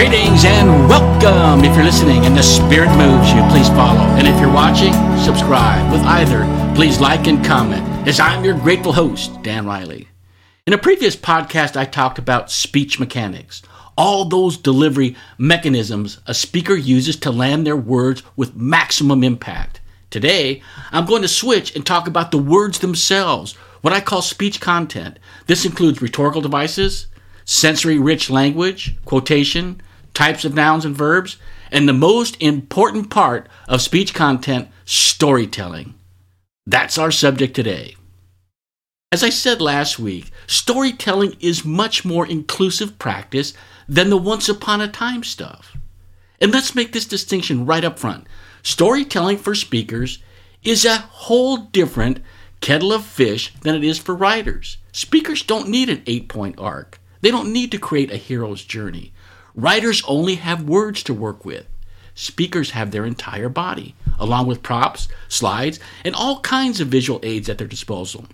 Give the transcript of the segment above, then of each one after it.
Greetings and welcome. If you're listening and the spirit moves you, please follow. And if you're watching, subscribe. With either, please like and comment, as I'm your grateful host, Dan Riley. In a previous podcast, I talked about speech mechanics, all those delivery mechanisms a speaker uses to land their words with maximum impact. Today, I'm going to switch and talk about the words themselves, what I call speech content. This includes rhetorical devices, sensory rich language, quotation, types of nouns and verbs, and the most important part of speech content, storytelling. That's our subject today. As I said last week, storytelling is much more inclusive practice than the once upon a time stuff. And let's make this distinction right up front. Storytelling for speakers is a whole different kettle of fish than it is for writers. Speakers don't need an eight point arc, they don't need to create a hero's journey. Writers only have words to work with. Speakers have their entire body, along with props, slides, and all kinds of visual aids at their disposal.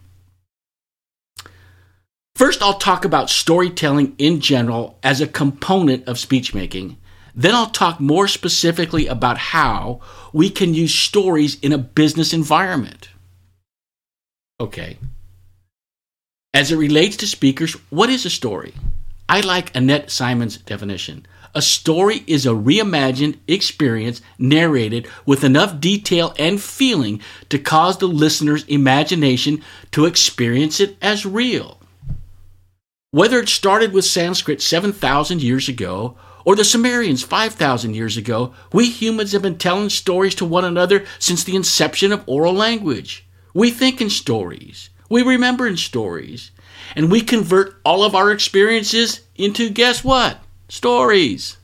First, I'll talk about storytelling in general as a component of speechmaking. Then I'll talk more specifically about how we can use stories in a business environment. Okay. As it relates to speakers, what is a story? I like Annette Simmons' definition. A story is a reimagined experience narrated with enough detail and feeling to cause the listener's imagination to experience it as real. Whether it started with Sanskrit 7,000 years ago or the Sumerians 5,000 years ago, we humans have been telling stories to one another since the inception of oral language. We think in stories, we remember in stories, and we convert all of our experiences into guess what? Stories.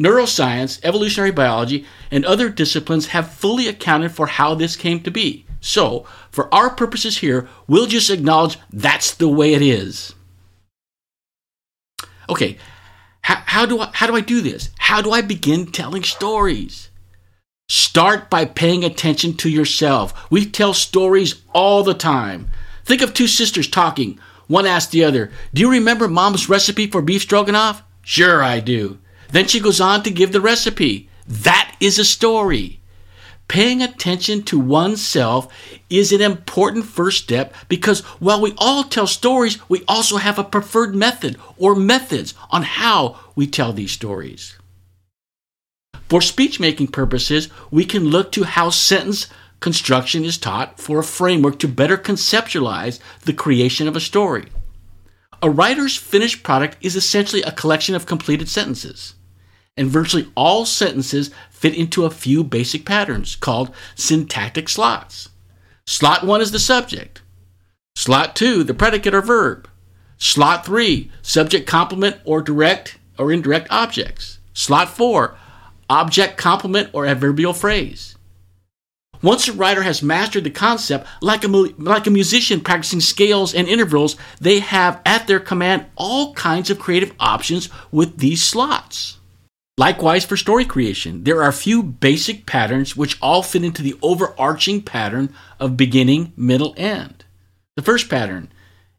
Neuroscience, evolutionary biology, and other disciplines have fully accounted for how this came to be. So, for our purposes here, we'll just acknowledge that's the way it is. Okay, how, how, do I, how do I do this? How do I begin telling stories? Start by paying attention to yourself. We tell stories all the time. Think of two sisters talking. One asks the other, Do you remember mom's recipe for beef stroganoff? Sure, I do. Then she goes on to give the recipe. That is a story. Paying attention to oneself is an important first step because while we all tell stories, we also have a preferred method or methods on how we tell these stories. For speech making purposes, we can look to how sentence construction is taught for a framework to better conceptualize the creation of a story. A writer's finished product is essentially a collection of completed sentences and virtually all sentences fit into a few basic patterns called syntactic slots. Slot 1 is the subject. Slot 2, the predicate or verb. Slot 3, subject complement or direct or indirect objects. Slot 4, object complement or adverbial phrase. Once a writer has mastered the concept, like a, like a musician practicing scales and intervals, they have at their command all kinds of creative options with these slots. Likewise, for story creation, there are a few basic patterns which all fit into the overarching pattern of beginning, middle, end. The first pattern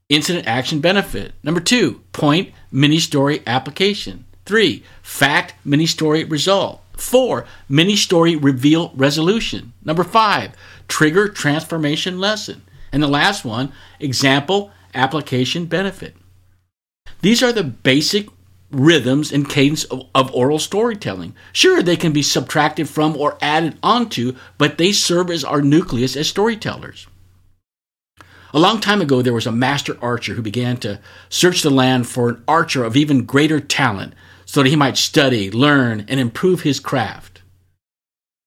incident, action, benefit. Number two, point, mini story, application. Three, fact, mini story, result. Four, mini story, reveal, resolution. Number five, trigger, transformation, lesson. And the last one, example, application, benefit. These are the basic rhythms and cadence of, of, oral storytelling. Sure, they can be subtracted from or added onto, but they serve as our nucleus as storytellers. A long time ago, there was a master archer who began to search the land for an archer of even greater talent so that he might study, learn, and improve his craft.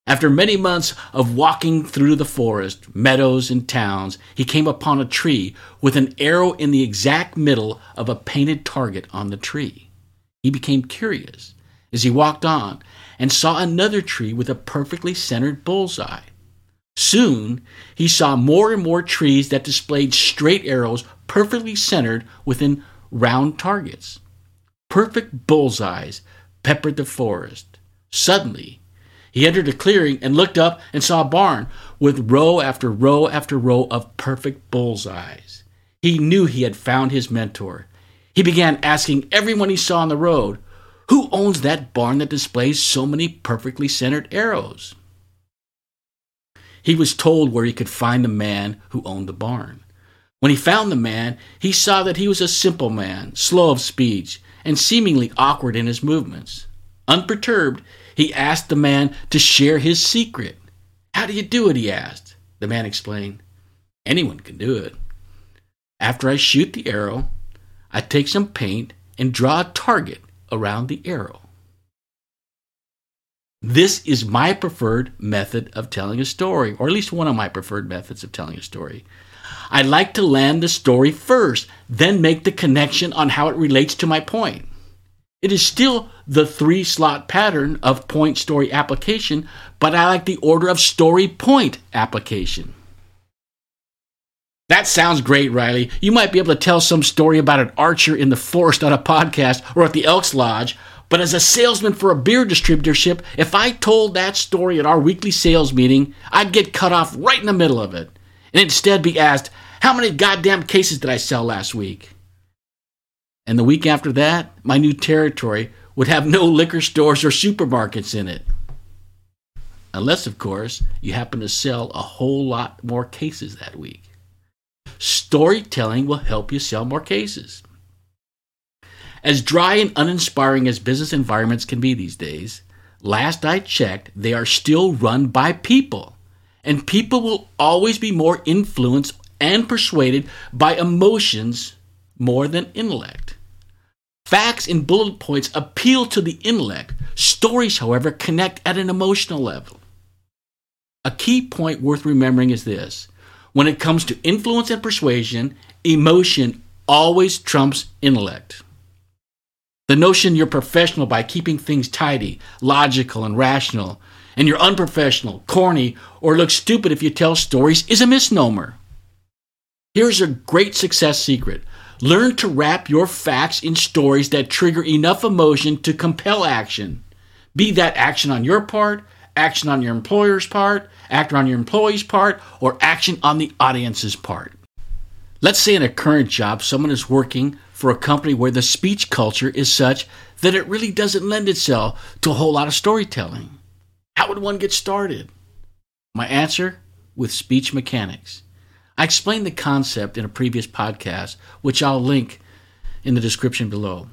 After many months of walking through the forest, meadows, and towns, he came upon a tree with an arrow in the exact middle of a painted target on the tree. He became curious as he walked on and saw another tree with a perfectly centered bullseye. Soon he saw more and more trees that displayed straight arrows perfectly centered within round targets. Perfect bullseyes peppered the forest. Suddenly, he entered a clearing and looked up and saw a barn with row after row after row of perfect bullseyes. He knew he had found his mentor. He began asking everyone he saw on the road, Who owns that barn that displays so many perfectly centered arrows? He was told where he could find the man who owned the barn. When he found the man, he saw that he was a simple man, slow of speech, and seemingly awkward in his movements. Unperturbed, he asked the man to share his secret. How do you do it? he asked. The man explained, Anyone can do it. After I shoot the arrow, I take some paint and draw a target around the arrow. This is my preferred method of telling a story, or at least one of my preferred methods of telling a story. I like to land the story first, then make the connection on how it relates to my point. It is still the three slot pattern of point story application, but I like the order of story point application. That sounds great, Riley. You might be able to tell some story about an archer in the forest on a podcast or at the Elks Lodge, but as a salesman for a beer distributorship, if I told that story at our weekly sales meeting, I'd get cut off right in the middle of it and instead be asked, How many goddamn cases did I sell last week? And the week after that, my new territory would have no liquor stores or supermarkets in it. Unless, of course, you happen to sell a whole lot more cases that week. Storytelling will help you sell more cases. As dry and uninspiring as business environments can be these days, last I checked, they are still run by people. And people will always be more influenced and persuaded by emotions more than intellect. Facts and bullet points appeal to the intellect. Stories, however, connect at an emotional level. A key point worth remembering is this when it comes to influence and persuasion, emotion always trumps intellect. The notion you're professional by keeping things tidy, logical, and rational, and you're unprofessional, corny, or look stupid if you tell stories is a misnomer. Here's a great success secret learn to wrap your facts in stories that trigger enough emotion to compel action. Be that action on your part, action on your employer's part, action on your employee's part, or action on the audience's part. Let's say in a current job, someone is working for a company where the speech culture is such that it really doesn't lend itself to a whole lot of storytelling. How would one get started? My answer with speech mechanics. I explained the concept in a previous podcast, which I'll link in the description below.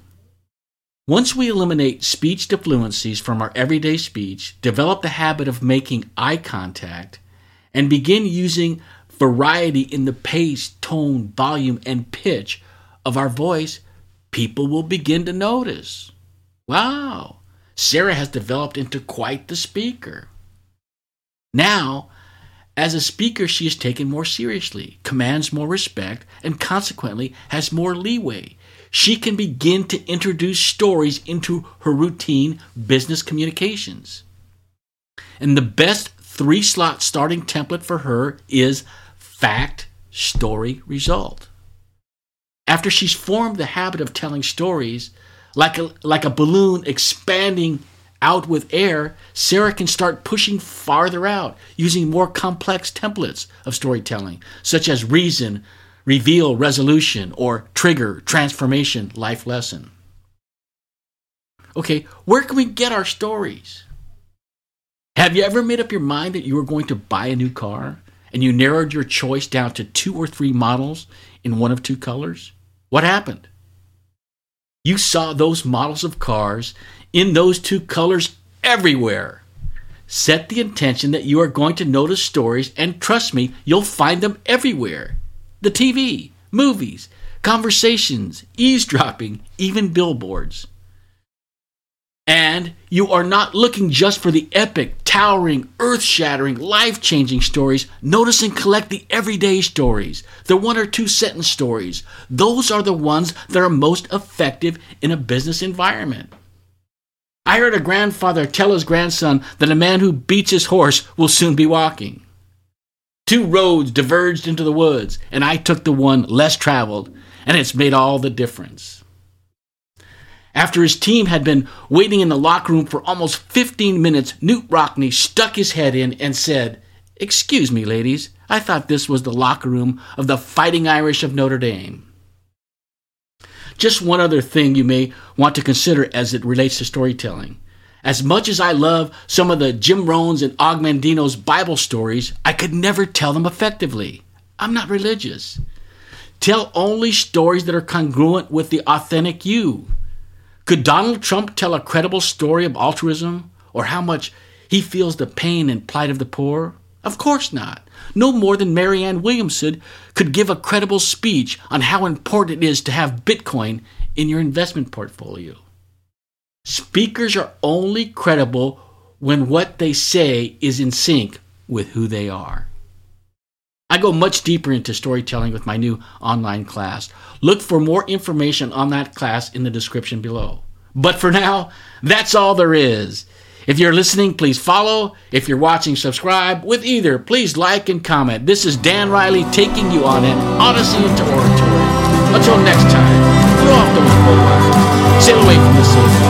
Once we eliminate speech defluencies from our everyday speech, develop the habit of making eye contact, and begin using variety in the pace, tone, volume, and pitch of our voice, people will begin to notice. Wow, Sarah has developed into quite the speaker. Now, as a speaker, she is taken more seriously, commands more respect, and consequently has more leeway she can begin to introduce stories into her routine business communications. And the best three slot starting template for her is fact, story, result. After she's formed the habit of telling stories, like a, like a balloon expanding out with air, Sarah can start pushing farther out using more complex templates of storytelling, such as reason, reveal resolution, or trigger transformation life lesson. Okay, where can we get our stories? Have you ever made up your mind that you were going to buy a new car and you narrowed your choice down to two or three models in one of two colors? What happened? You saw those models of cars in those two colors everywhere. Set the intention that you are going to notice stories, and trust me, you'll find them everywhere the TV, movies, conversations, eavesdropping, even billboards. And you are not looking just for the epic, towering, earth shattering, life changing stories. Notice and collect the everyday stories, the one or two sentence stories. Those are the ones that are most effective in a business environment. I heard a grandfather tell his grandson that a man who beats his horse will soon be walking. Two roads diverged into the woods, and I took the one less traveled, and it's made all the difference. After his team had been waiting in the locker room for almost 15 minutes, Knute Rockne stuck his head in and said, Excuse me, ladies, I thought this was the locker room of the Fighting Irish of Notre Dame. Just one other thing you may want to consider as it relates to storytelling. As much as I love some of the Jim Rohn's and Og Mandino's Bible stories, I could never tell them effectively. I'm not religious. Tell only stories that are congruent with the authentic you. Could Donald Trump tell a credible story of altruism or how much he feels the pain and plight of the poor? Of course not. No more than Marianne Williamson could give a credible speech on how important it is to have Bitcoin in your investment portfolio. Speakers are only credible when what they say is in sync with who they are. I go much deeper into storytelling with my new online class. Look for more information on that class in the description below. But for now, that's all there is. If you're listening, please follow. If you're watching, subscribe. With either, please like and comment. This is Dan Riley taking you on an odyssey into oratory. Until next time, throw off bowlines. Sail away from the sea.